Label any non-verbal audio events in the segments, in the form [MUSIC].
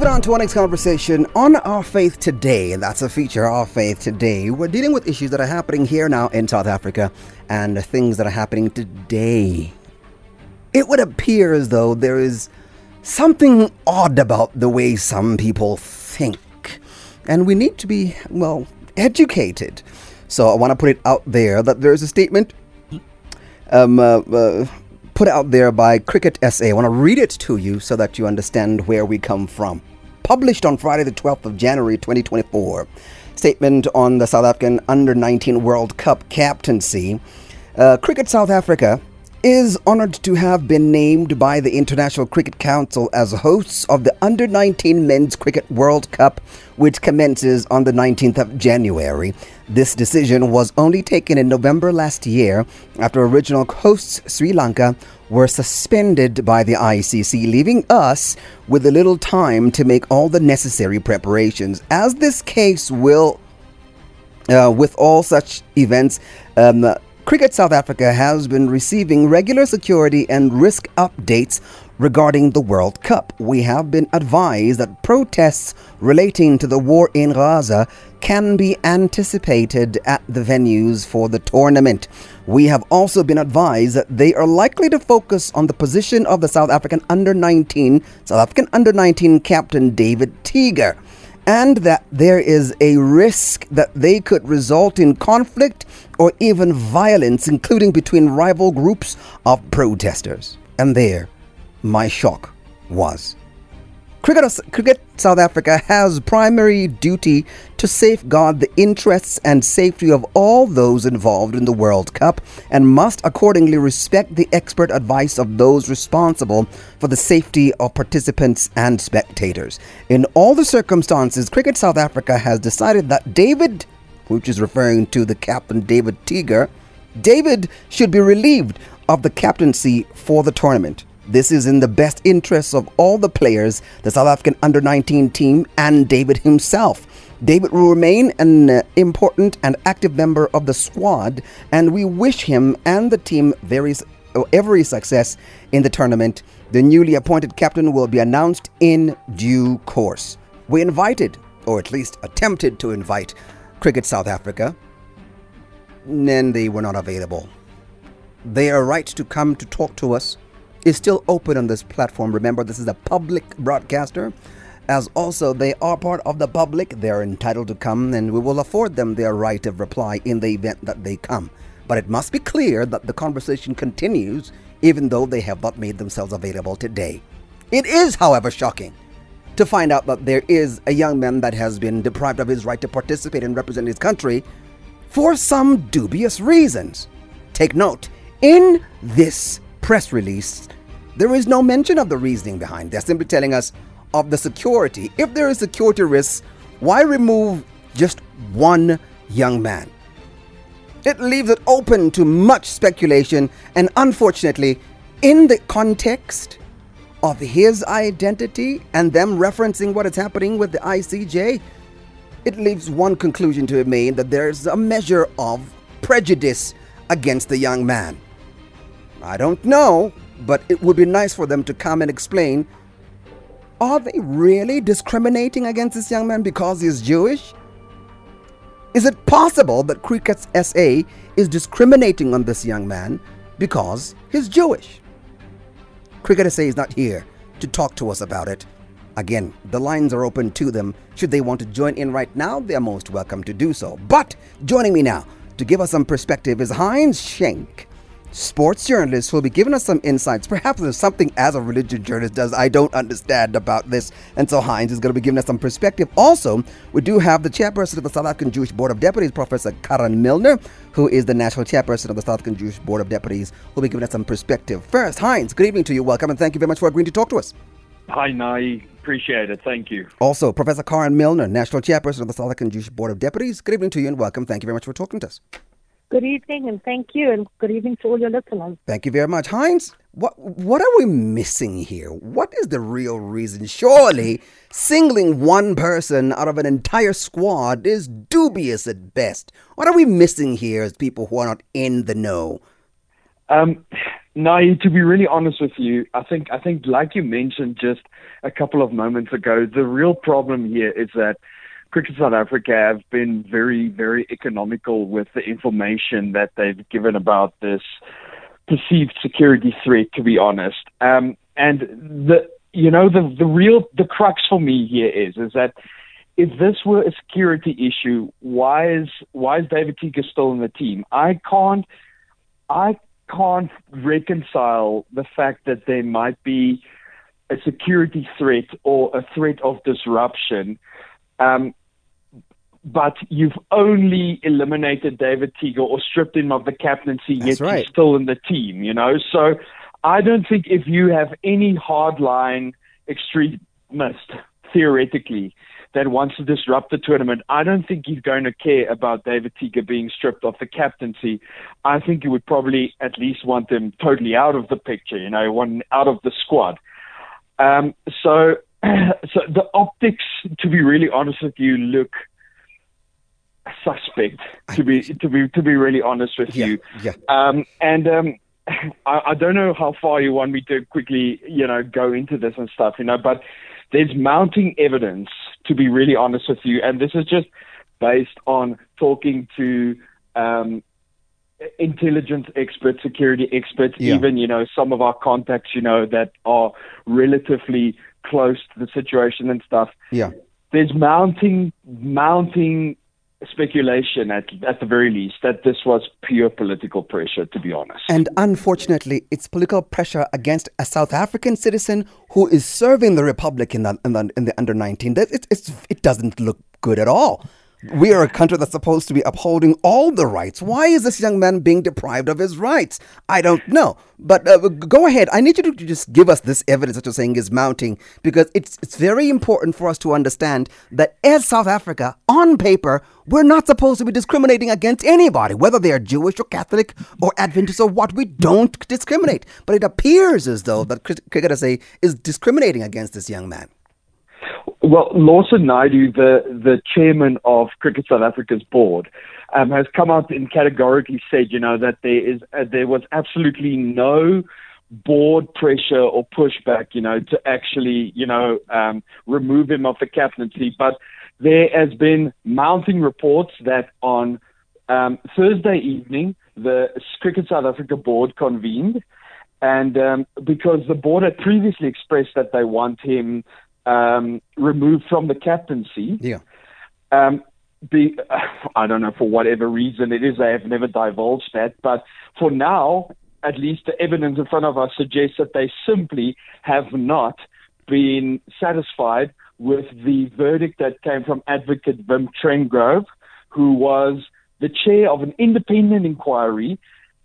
Moving on to our next conversation on Our Faith Today, that's a feature, Our Faith Today. We're dealing with issues that are happening here now in South Africa and things that are happening today. It would appear as though there is something odd about the way some people think, and we need to be, well, educated. So I want to put it out there that there's a statement um, uh, uh, put out there by Cricket SA. I want to read it to you so that you understand where we come from. Published on Friday, the 12th of January, 2024. Statement on the South African Under 19 World Cup captaincy. Uh, Cricket South Africa is honored to have been named by the International Cricket Council as hosts of the Under 19 Men's Cricket World Cup, which commences on the 19th of January. This decision was only taken in November last year after original hosts Sri Lanka were suspended by the ICC, leaving us with a little time to make all the necessary preparations. As this case will, uh, with all such events, um, Cricket South Africa has been receiving regular security and risk updates regarding the World Cup. We have been advised that protests relating to the war in Gaza can be anticipated at the venues for the tournament. We have also been advised that they are likely to focus on the position of the South African under 19 South African under 19 captain David Teeger and that there is a risk that they could result in conflict or even violence, including between rival groups of protesters. And there, my shock was. Cricket, Cricket South Africa has primary duty to safeguard the interests and safety of all those involved in the World Cup and must accordingly respect the expert advice of those responsible for the safety of participants and spectators. In all the circumstances, Cricket South Africa has decided that David, which is referring to the captain David Teeger, David should be relieved of the captaincy for the tournament. This is in the best interests of all the players, the South African under 19 team, and David himself. David will remain an uh, important and active member of the squad, and we wish him and the team very, uh, every success in the tournament. The newly appointed captain will be announced in due course. We invited, or at least attempted to invite, Cricket South Africa, and they were not available. They are right to come to talk to us is still open on this platform. Remember, this is a public broadcaster. As also, they are part of the public. They're entitled to come, and we will afford them their right of reply in the event that they come. But it must be clear that the conversation continues, even though they have not made themselves available today. It is, however, shocking to find out that there is a young man that has been deprived of his right to participate and represent his country for some dubious reasons. Take note, in this press release, there is no mention of the reasoning behind. They're simply telling us of the security. If there is security risks, why remove just one young man? It leaves it open to much speculation, and unfortunately, in the context of his identity and them referencing what is happening with the ICJ, it leaves one conclusion to remain that there's a measure of prejudice against the young man. I don't know, but it would be nice for them to come and explain are they really discriminating against this young man because he's Jewish? Is it possible that Cricket SA is discriminating on this young man because he's Jewish? Cricket SA is not here to talk to us about it. Again, the lines are open to them. Should they want to join in right now, they're most welcome to do so. But joining me now to give us some perspective is Heinz Schenk sports journalist who will be giving us some insights. Perhaps there's something as a religion journalist does I don't understand about this. And so Heinz is going to be giving us some perspective. Also, we do have the chairperson of the South African Jewish Board of Deputies, Professor Karen Milner, who is the national chairperson of the South African Jewish Board of Deputies, who will be giving us some perspective. First, Heinz, good evening to you. Welcome and thank you very much for agreeing to talk to us. Hi, Nai. Appreciate it. Thank you. Also, Professor Karen Milner, National Chairperson of the South African Jewish Board of Deputies. Good evening to you and welcome. Thank you very much for talking to us. Good evening, and thank you, and good evening to all your listeners. Thank you very much, Heinz. What what are we missing here? What is the real reason? Surely, singling one person out of an entire squad is dubious at best. What are we missing here as people who are not in the know? Um, no, to be really honest with you, I think I think like you mentioned just a couple of moments ago, the real problem here is that Cricket South Africa have been very, very economical with the information that they've given about this perceived security threat. To be honest, um, and the you know the the real the crux for me here is is that if this were a security issue, why is why is David Teeger still in the team? I can't I can't reconcile the fact that there might be a security threat or a threat of disruption. Um, but you've only eliminated David Teeger or stripped him of the captaincy, That's yet right. he's still in the team, you know? So I don't think if you have any hardline extremist, theoretically, that wants to disrupt the tournament, I don't think he's going to care about David Teeger being stripped of the captaincy. I think he would probably at least want him totally out of the picture, you know, one out of the squad. Um, so, [CLEARS THROAT] so the optics, to be really honest with you, look suspect. To be to be to be really honest with Yeah, you, yeah. um, and um, I, I don't know how far you want me to quickly, you know, go into this and stuff, you know, but there's mounting evidence, to be really honest with you, and this is just based on talking to um, intelligence experts, security experts, Yeah. even, you know, some of our contacts, you know, that are relatively close to the situation and stuff Yeah. there's mounting mounting speculation at at the very least that this was pure political pressure to be honest And unfortunately, it's political pressure against a South African citizen who is serving the Republic in the, in the, in the under 19. That- It, it doesn't look good at all. We are a country that's supposed to be upholding all the rights. Why is this young man being deprived of his rights? I don't know. But uh, go ahead. I need you to just give us this evidence that you're saying is mounting because it's, it's very important for us to understand that as South Africa, on paper, we're not supposed to be discriminating against anybody, whether they are Jewish or Catholic or Adventist or what. We don't discriminate. But it appears as though that Cricket is discriminating against this young man. Well Lawson Naidoo the the chairman of cricket south africa's board um, has come out and categorically said you know that there is uh, there was absolutely no board pressure or pushback, you know, to actually, you know, um, remove him of the captaincy. But there has been mounting reports that on um, Thursday evening, the Cricket South Africa board convened, and um, because the board had previously expressed that they want him um, removed from the captaincy, Yeah. um, be, [SIGHS] I don't know for whatever reason it is, they have never divulged that. But for now, at least the evidence in front of us suggests that they simply have not been satisfied with the verdict that came from Advocate Wim Trengove, who was the chair of an independent inquiry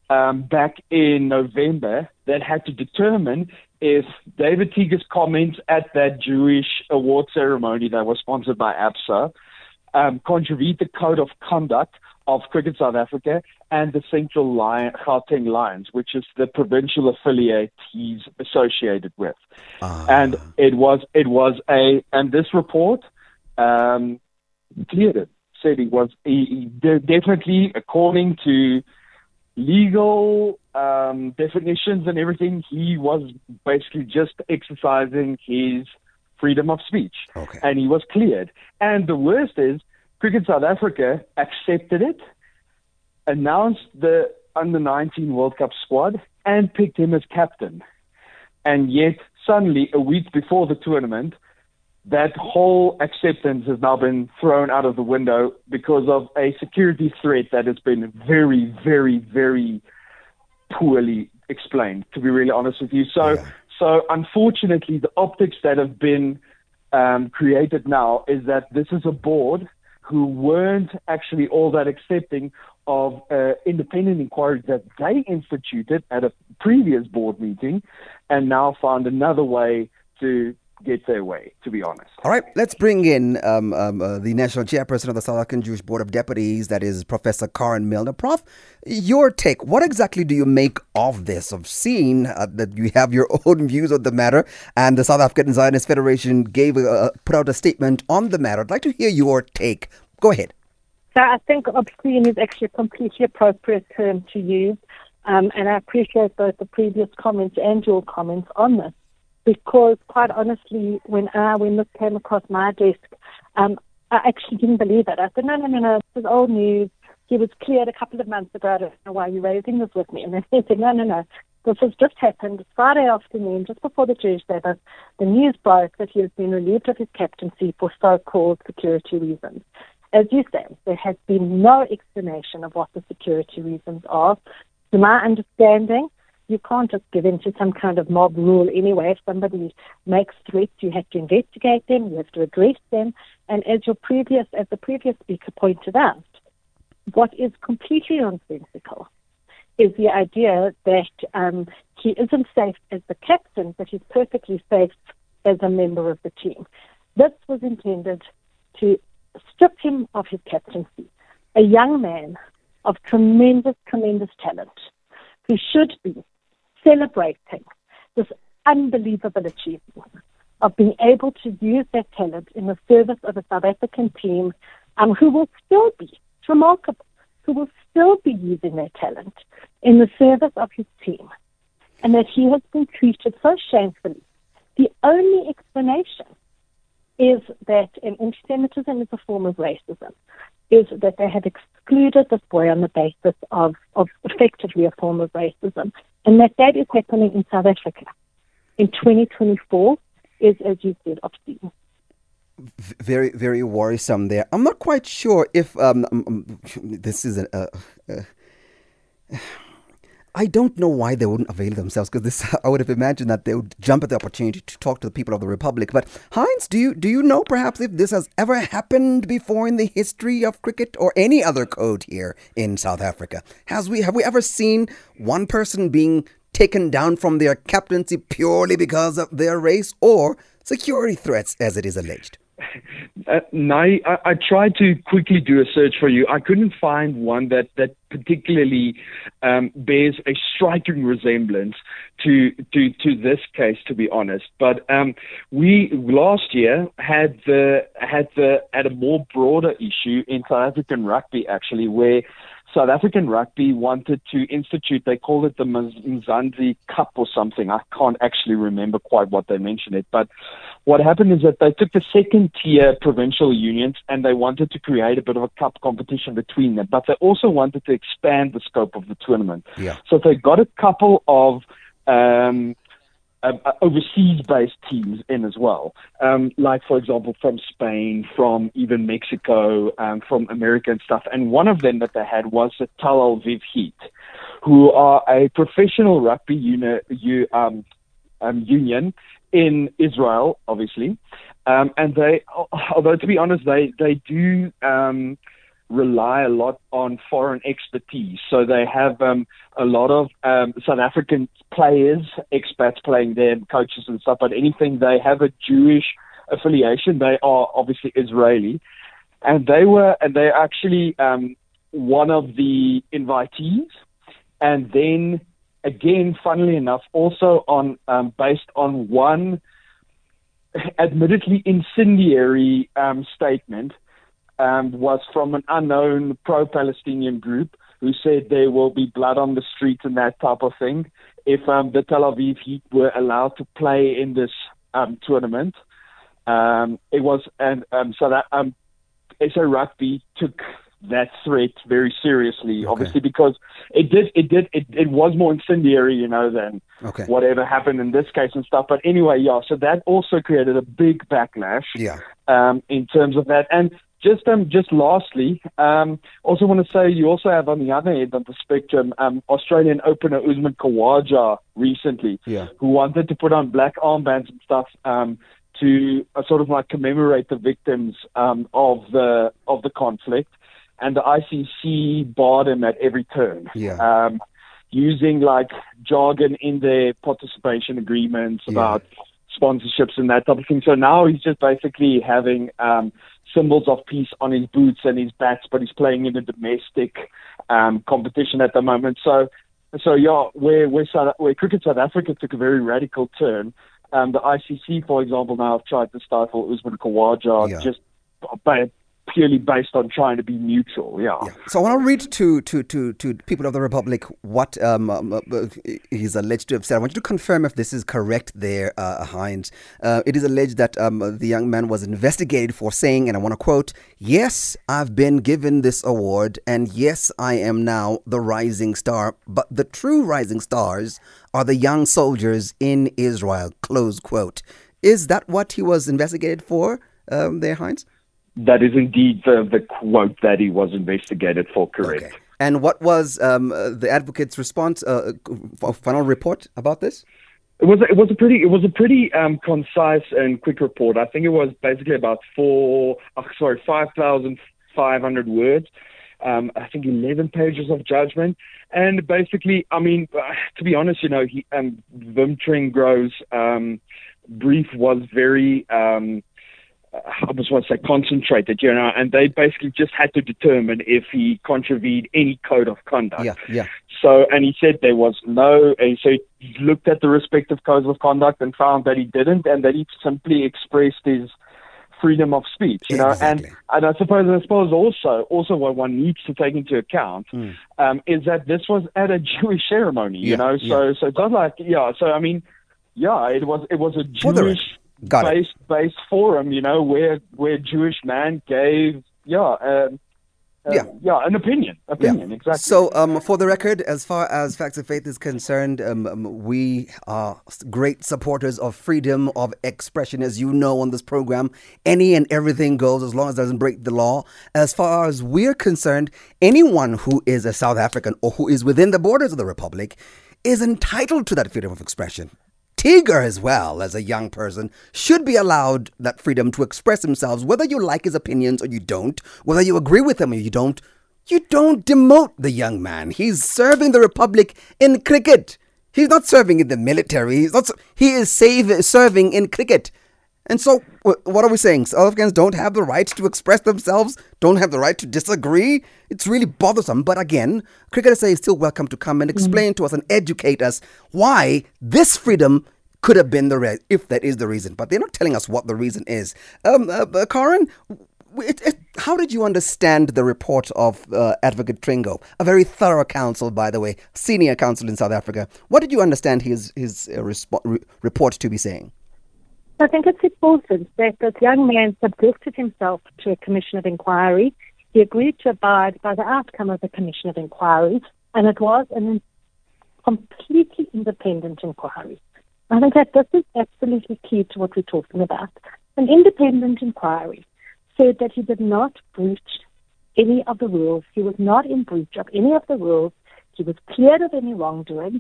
um, back in November that had to determine if David Teeger's comments at that Jewish award ceremony that was sponsored by Absa um, contravene the code of conduct of Cricket South Africa and the Central Lion, Gauteng Lions, which is the provincial affiliate he's associated with. And it was it was a and this report um, cleared it. Said he was he, he definitely according to legal um, definitions and everything. He was basically just exercising his freedom of speech, Okay. and he was cleared. And the worst is, Cricket South Africa accepted it, announced the under 19 World Cup squad, and picked him as captain. And yet, suddenly, a week before the tournament, that whole acceptance has now been thrown out of the window because of a security threat that has been very, very, very poorly explained, to be really honest with you. So, Yeah. so unfortunately, the optics that have been um, created now is that this is a board who weren't actually all that accepting of uh, independent inquiries that they instituted at a previous board meeting, and now found another way to get their way. To be honest. All right, let's bring in um, um, uh, the national chairperson of the South African Jewish Board of Deputies, that is Professor Karen Milner. Prof, your take, what exactly do you make of this, of seeing uh, that you have your [LAUGHS] own views on the matter, and the South African Zionist Federation gave a, put out a statement on the matter? I'd like to hear your take. Go ahead. So I think obscene is actually a completely appropriate term to use. Um, and I appreciate both the previous comments and your comments on this because, quite honestly, when I, when this came across my desk, um, I actually didn't believe it. I said, no, no, no, no, this is old news. He was cleared a couple of months ago. I don't know why you're raising this with me. And they said, no, no, no. This has just happened Friday afternoon, just before the Jewish Sabbath. The news broke that he has been relieved of his captaincy for so-called security reasons. As you say, there has been no explanation of what the security reasons are. To my understanding, you can't just give in to some kind of mob rule anyway. If somebody makes threats, you have to investigate them, you have to address them. And as your previous, as the previous speaker pointed out, what is completely nonsensical is the idea that um, he isn't safe as the captain, but he's perfectly safe as a member of the team. This was intended to strip him of his captaincy. A young man of tremendous, tremendous talent who should be celebrating this unbelievable achievement of being able to use that talent in the service of a South African team um, who will still be remarkable, who will still be using their talent in the service of his team, and that he has been treated so shamefully. The only explanation is that, and anti-Semitism is a form of racism, is that they had excluded this boy on the basis of, of effectively a form of racism, and that that is happening in South Africa in 2024 is, as you said, obscene. Very very worrisome there. I'm not quite sure if um, this is a, a I don't know why they wouldn't avail themselves because this [LAUGHS] I would have imagined that they would jump at the opportunity to talk to the people of the republic. But Heinz, do you do you know perhaps if this has ever happened before in the history of cricket or any other code here in South Africa? Has we have we ever seen one person being taken down from their captaincy purely because of their race or security threats as it is alleged? Uh, I, I tried to quickly do a search for you. I couldn't find one that, that particularly um, bears a striking resemblance to, to, to this case, to be honest. But um, we last year had the had the had a more broader issue in South African rugby, actually, where South African rugby wanted to institute, they called it the Mzansi Cup or something. I can't actually remember quite what they mentioned it. But what happened is that they took the second tier provincial unions and they wanted to create a bit of a cup competition between them. But they also wanted to expand the scope of the tournament. Yeah. So they got a couple of um, um, uh, overseas based teams in as well. Um, like, for example, from Spain, from even Mexico, um, from America and stuff. And one of them that they had was the Tel Aviv Heat, who are a professional rugby uni- u- um, um, union in Israel, obviously. Um, and they, although to be honest, they, they do rely a lot on foreign expertise. So they have um, a lot of um, South African players, expats playing there, coaches and stuff. But anything they have a Jewish affiliation, they are obviously Israeli, and they were and they're actually um, one of the invitees. And then again, funnily enough, also on um, based on one admittedly incendiary um, statement um, was from an unknown pro-Palestinian group who said there will be blood on the streets and that type of thing if um, the Tel Aviv Heat were allowed to play in this um, tournament. Um, it was and um, so that um, SA Rugby took that threat very seriously, okay. obviously because it did it did it, it was more incendiary, you know, than okay. whatever happened in this case and stuff. But anyway, yeah, so that also created a big backlash. Yeah. Um, in terms of that, and just um, just lastly, um, also want to say you also have on the other end of the spectrum um, Australian opener Usman Khawaja recently, yeah. who wanted to put on black armbands and stuff um, to uh, sort of like commemorate the victims um, of the of the conflict, and the ICC barred him at every turn. Yeah. Um, using like jargon in their participation agreements Yeah. about sponsorships and that type of thing. So now he's just basically having um, symbols of peace on his boots and his bats, but he's playing in a domestic um, competition at the moment. So, so yeah, where where, South, where cricket South Africa took a very radical turn, um, the ICC, for example, now have tried to stifle Usman Khawaja Yeah. just by purely based on trying to be neutral. Yeah. yeah. So I want to read to to to to people of the Republic what um, um he's alleged to have said. I want you to confirm if this is correct. There, uh, Heinz. Uh, it is alleged that um, the young man was investigated for saying, and I want to quote: "Yes, I've been given this award, and yes, I am now the rising star. But the true rising stars are the young soldiers in Israel." Close quote. Is that what he was investigated for, um, there, Heinz? That is indeed the, the quote that he was investigated for, correct. Okay. And what was um, uh, the advocate's response, uh, uh final report about this? It was it was a pretty it was a pretty um, concise and quick report. I think it was basically about four oh, sorry five thousand five hundred words. Um, I think eleven pages of judgment, and basically, I mean, to be honest, you know, he um, Gro's um, brief was very um, I just want to say concentrated, you know, and they basically just had to determine if he contravened any code of conduct. Yeah, yeah. So, and he said there was no, and so he looked at the respective codes of conduct and found that he didn't, and that he simply expressed his freedom of speech, you know, exactly. and and I suppose I suppose also also what one needs to take into account mm. um, is that this was at a [LAUGHS] Jewish ceremony, you know, so yeah. so it's not like yeah, so I mean, yeah, it was it was a Jewish Got based it. based forum, you know, where where Jewish man gave yeah. Um, uh, yeah, yeah, an opinion, opinion, yeah. exactly. So, um, for the record, as far as Facts of Faith is concerned, um, um, we are great supporters of freedom of expression, as you know on this program. Any and everything goes as long as it doesn't break the law. As far as we're concerned, anyone who is a South African or who is within the borders of the Republic is entitled to that freedom of expression. Teeger, as well as a young person, should be allowed that freedom to express themselves, whether you like his opinions or you don't, whether you agree with him or you don't. You don't demote the young man. He's serving the Republic in cricket. He's not serving in the military. He's not. He is save, serving in cricket. And so, what are we saying? South Africans don't have the right to express themselves, don't have the right to disagree. It's really bothersome. But again, Cricket SA is still welcome to come and mm-hmm. explain mm. to us and educate us why this freedom could have been the if that is the reason. But they're not telling us what the reason is. Um, uh, uh, Karen, it, it, how did you understand the report of uh, Advocate Trengove? A very thorough counsel, by the way, senior counsel in South Africa. What did you understand his his uh, re- report to be saying? I think it's important that this young man subjected himself to a commission of inquiry. He agreed to abide by the outcome of the commission of inquiry, and it was an completely independent inquiry. I think that this is absolutely key to what we're talking about. An independent inquiry said that he did not breach any of the rules. He was not in breach of any of the rules. He was cleared of any wrongdoing.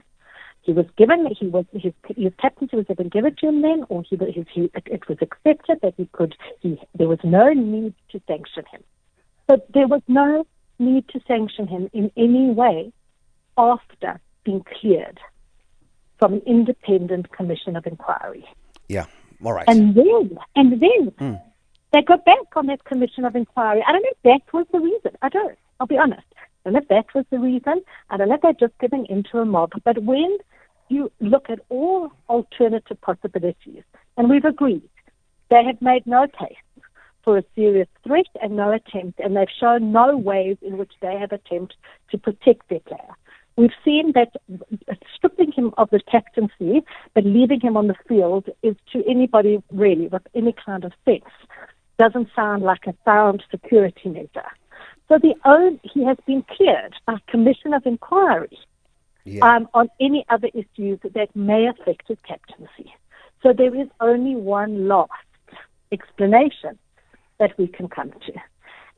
He was given, he was, his, his captaincy was even given to him then, or he, his, he, it was accepted that he could, he, there was no need to sanction him. But there was no need to sanction him in any way after being cleared from an independent commission of inquiry. Yeah, all right. And then, and then mm. they got back on that commission of inquiry. I don't know if that was the reason. I don't. I'll be honest. I don't know if that was the reason. I don't know if they're just giving into a mob. But when you look at all alternative possibilities, and we've agreed they have made no case for a serious threat and no attempt, and they've shown no ways in which they have attempted to protect their player. We've seen that stripping him of the captaincy but leaving him on the field is to anybody really with any kind of sense doesn't sound like a sound security measure. So the own, he has been cleared by commission of inquiry yeah. um, on any other issues that may affect his captaincy. So there is only one last explanation that we can come to,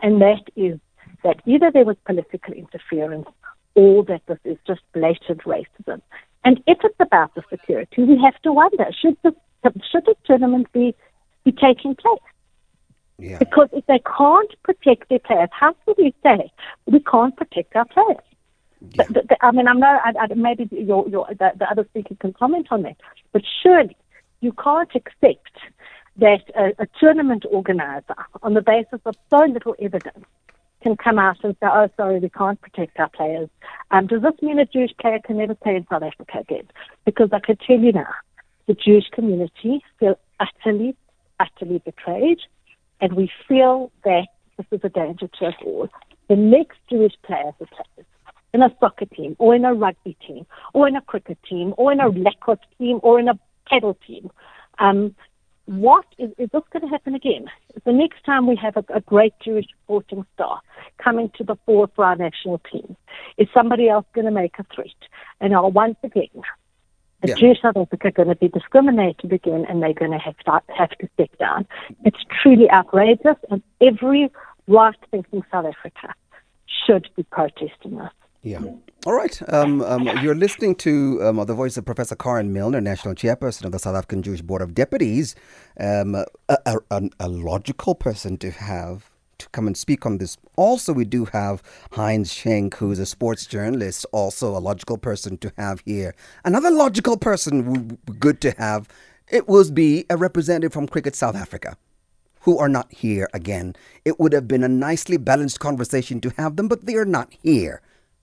and that is that either there was political interference or that this is just blatant racism. And if it's about the security, we have to wonder should the should the tournament be be taking place? Yeah. Because if they can't protect their players, how can we say we can't protect our players? Yeah. The, the, I mean, I'm not. I, I, maybe your, your, the, the other speaker can comment on that, but surely you can't accept that a, a tournament organizer, on the basis of so little evidence, can come out and say, "Oh, sorry, we can't protect our players." Um, does this mean a Jewish player can never play in South Africa again? Because I can tell you now, the Jewish community feel utterly, utterly betrayed, and we feel that this is a danger to us all. The next Jewish player who plays in a soccer team or in a rugby team or in a cricket team or in a lacrosse team or in a paddle team, um, what is, is this going to happen again? The next time we have a, a, great Jewish sporting star coming to the fore for our national team, is somebody else going to make a threat? And are once again, the yeah. Jewish South Africa going to be discriminated again, and they're going to have to have to step down? It's truly outrageous, and every right-thinking South Africa should be protesting this. Yeah. All right. Um, um, you're listening to um, the voice of Professor Karen Milner, National Chairperson of the South African Jewish Board of Deputies. Um, a, a, a, logical person to have to come and speak on this. Also, we do have Heinz Schenk, who's a sports journalist, also a logical person to have here. Another logical person, good to have, it would be a representative from Cricket South Africa who are not here again. It would have been a nicely balanced conversation to have them, but they are not here.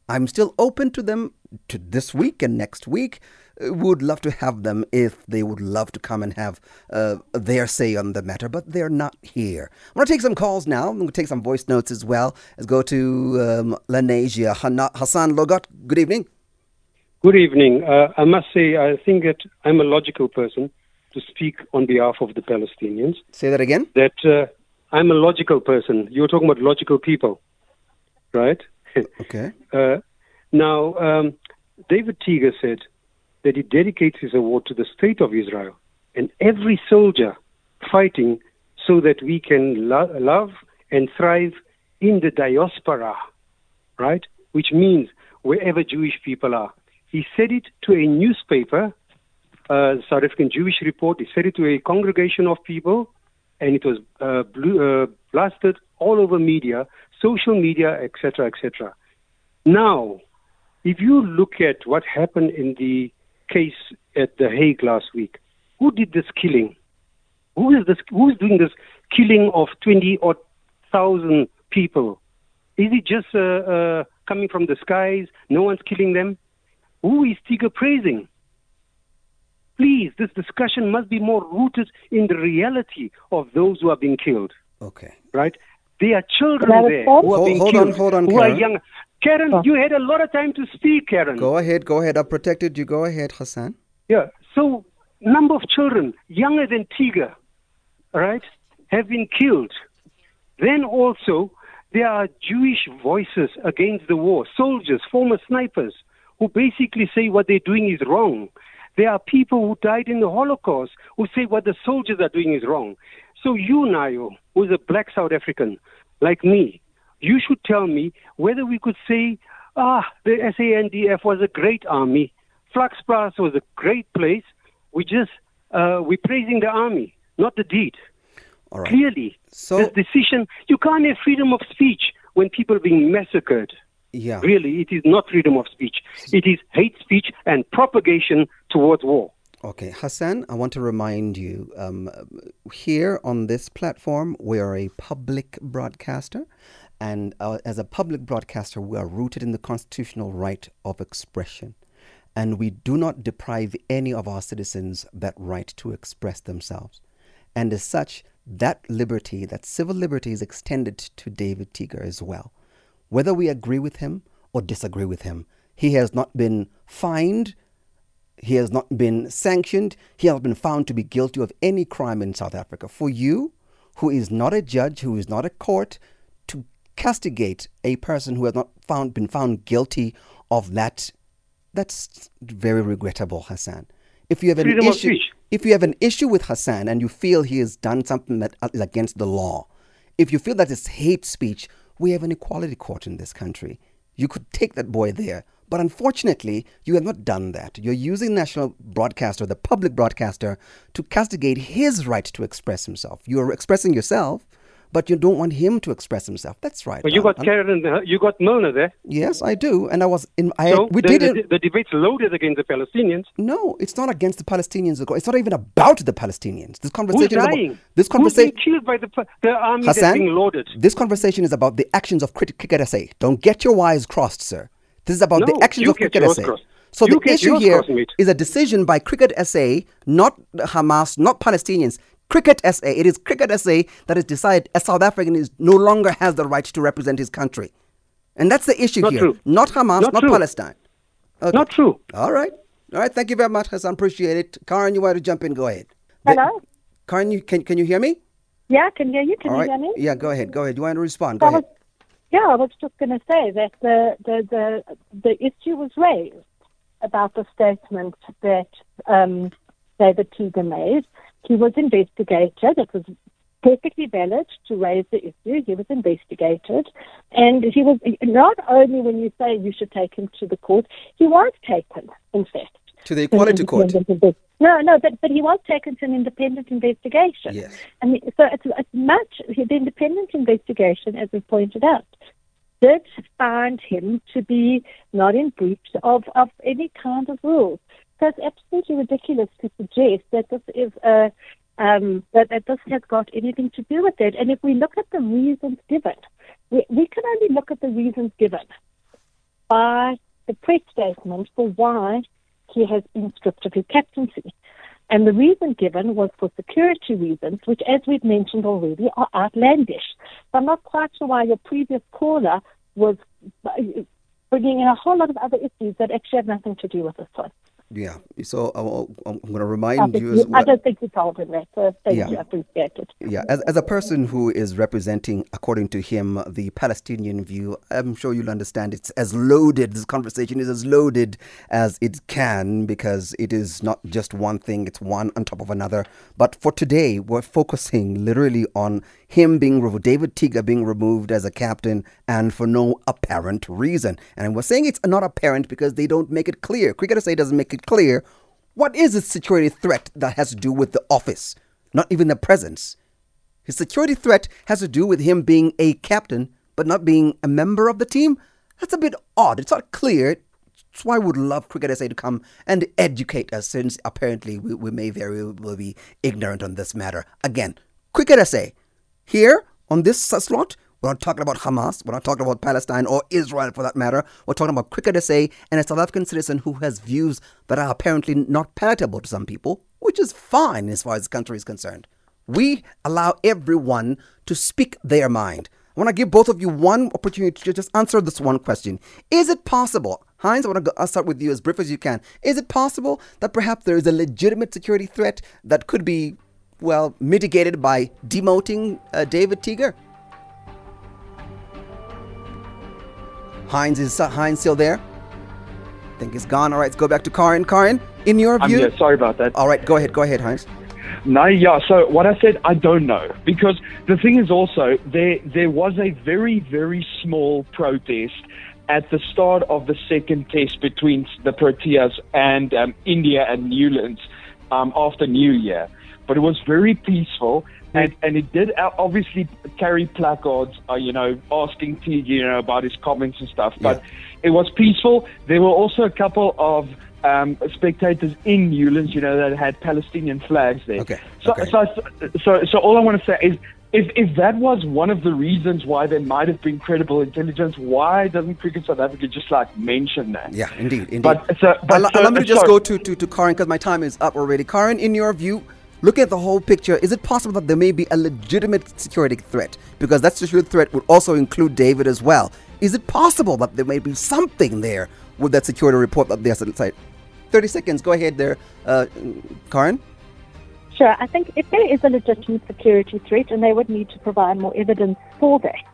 I'm still open to them to this week and next week. Uh, would love to have them if they would love to come and have uh, their say on the matter, but they're not here. I'm going to take some calls now. I'm going to take some voice notes as well. Let's go to um, Lenasia. Hassan Logot, good evening. Good evening. Uh, I must say, I think that I'm a logical person to speak on behalf of the Palestinians. Say that again? That uh, I'm a logical person. You were talking about logical people, right? Okay. Uh, now, um, David Teeger said that he dedicates his award to the state of Israel and every soldier fighting so that we can lo- love and thrive in the diaspora, right? Which means wherever Jewish people are. He said it to a newspaper, uh, South African Jewish Report. He said it to a congregation of people, and it was uh, uh, blasted all over media social media, etc., etc. Now, if you look at what happened in the case at The Hague last week, who did this killing? Who is this? Who is doing this killing of twenty or thousand people? Is it just uh, uh, coming from the skies? No one's killing them. Who is Teeger praising? Please, this discussion must be more rooted in the reality of those who are being killed. Okay. Right? There are children there who are being hold killed, on, hold on, who Karen. are young. Karen, oh. you had a lot of time to speak, Karen. Go ahead, go ahead. I protected you. Go ahead, Hassan. Yeah. So, number of children younger than Teeger, right, have been killed. Then also, there are Jewish voices against the war, soldiers, former snipers, who basically say what they're doing is wrong. There are people who died in the Holocaust who say what the soldiers are doing is wrong. So you, Nayo, who's a black South African like me, you should tell me whether we could say, ah, the SANDF was a great army, Vlakplaas was a great place. We just uh, we're praising the army, not the deed. Clearly, so, this decision you can't have freedom of speech when people are being massacred. Yeah. Really, it is not freedom of speech. It is hate speech and propagation towards war. Okay, Hassan, I want to remind you um, here on this platform, we are a public broadcaster. And uh, as a public broadcaster, we are rooted in the constitutional right of expression. And we do not deprive any of our citizens that right to express themselves. And as such, that liberty, that civil liberty, is extended to David Teeger as well. Whether we agree with him or disagree with him, he has not been fined he has not been sanctioned. He has been found to be guilty of any crime in South Africa. For you, who is not a judge, who is not a court, to castigate a person who has not found, been found guilty of that, that's very regrettable, Hassan. If you have an Freedom issue, if you have an issue with Hassan and you feel he has done something that is against the law, if you feel that it's hate speech, we have an equality court in this country. You could take that boy there but unfortunately, you have not done that. You're using national broadcaster, the public broadcaster, to castigate his right to express himself. You're expressing yourself, but you don't want him to express himself. That's right. Well, you got Karen, uh, you got Milner there. Yes, I do, and I was in. I, so we the, did the, the debate's loaded against the Palestinians. No, it's not against the Palestinians. It's not even about the Palestinians. This conversation Who's is dying? about this conversation. Who's being killed by the the army Hassan, that's being loaded? This conversation is about the actions of Cricket SA. Don't get your wires crossed, sir. This is about no, the actions of Cricket SA. Crossed. So you the issue here is a decision by Cricket SA, not Hamas, not Palestinians, Cricket SA. It is Cricket SA that has decided a South African is no longer has the right to represent his country. And that's the issue Not here. true. Not Hamas, Not not, true. Palestine. Okay. Not true. All right. All right. Thank you very much, Hassan. Appreciate it. Karen, you want to jump in? Go ahead. The- Hello? Karen, you, can, can you hear me? Yeah, I can hear you. Can All you right. hear me? Yeah, go ahead. Go ahead. You want to respond? Go I ahead. was, yeah, I was just going to say that the, the, the, the issue was raised about the statement that um, David Teeger made. He was investigated. It was perfectly valid to raise the issue. He was investigated. And he was not only when you say you should take him to the court, he was taken, in fact. To the Equality Court. No, no, but, but he was taken to an independent investigation. Yes. And so it's, it's much, the independent investigation, as we pointed out, did find him to be not in breach of, of any kind of rules. So it's absolutely ridiculous to suggest that this is a, um, that, that this has got anything to do with it. And if we look at the reasons given, we, we can only look at the reasons given by the press statement for why he has been stripped of his captaincy. And the reason given was for security reasons, which, as we've mentioned already, are outlandish. So I'm not quite sure why your previous caller was bringing in a whole lot of other issues that actually have nothing to do with this one. Yeah. So uh, I'm going to remind you as I well. don't think you told him that, so thank Yeah. you. I appreciate it. Yeah, as, as a person who is representing, according to him, the Palestinian view, I'm sure you'll understand it's as loaded, this conversation is as loaded as it can because it is not just one thing, it's one on top of another. But for today, we're focusing literally on him being removed, David Teeger being removed as a captain and for no apparent reason. And we're saying it's not apparent because they don't make it clear. Cricket SA doesn't make it clear what is the security threat that has to do with the office, not even the presence. His security threat has to do with him being a captain, but not being a member of the team. That's a bit odd. It's not clear. That's why I would love Cricket SA to come and educate us, since apparently we, we may very well be ignorant on this matter. Again, Cricket SA, here on this slot, we're not talking about Hamas, we're not talking about Palestine or Israel for that matter. We're talking about Cricket SA and a South African citizen who has views that are apparently not palatable to some people, which is fine as far as the country is concerned. We allow everyone to speak their mind. I want to give both of you one opportunity to just answer this one question. Is it possible, Heinz, I want to go, start with you as brief as you can. Is it possible that perhaps there is a legitimate security threat that could be, well, mitigated by demoting uh, David Teeger? Heinz is Heinz still there? I think he's gone. All right, let's go back to Karen. Karen, in your I'm view? here. Sorry about that. All right, go ahead. Go ahead, Heinz. No, yeah. So what I said, I don't know because the thing is also there there was a very very small protest at the start of the second test between the Proteas and um, India and Newlands um, after New Year, but it was very peaceful. And, and it did obviously carry placards, uh, you know, asking T, you know, about his comments and stuff. But it was peaceful. There were also a couple of um, spectators in Newlands, you know, that had Palestinian flags there. Okay, So, okay. so, so, so all I want to say is, if, if that was one of the reasons why there might have been credible intelligence, why doesn't Cricket South Africa just like mention that? Yeah, indeed, indeed. But, so, but allow, so- allow me to just go to, to, to Karen because my time is up already. Karen, in your view, looking at the whole picture, is it possible that there may be a legitimate security threat? Because that security threat would also include David as well. Is it possible that there may be something there with that security report that there's at site? 30 seconds. Go ahead there, uh, Karen. Sure. I think if there is a legitimate security threat and they would need to provide more evidence for that,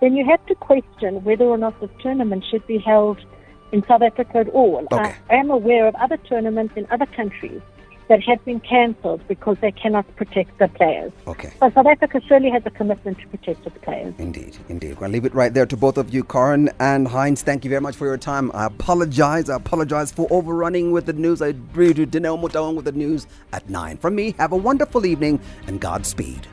then you have to question whether or not this tournament should be held in South Africa at all. Okay. I am aware of other tournaments in other countries that have been cancelled because they cannot protect the players. Okay. So South Africa surely has a commitment to protect its players. Indeed, indeed. To leave it right there to both of you, Karen and Heinz. Thank you very much for your time. I apologize. I apologize for overrunning with the news. I really know what with the news at 9. From me, have a wonderful evening and Godspeed.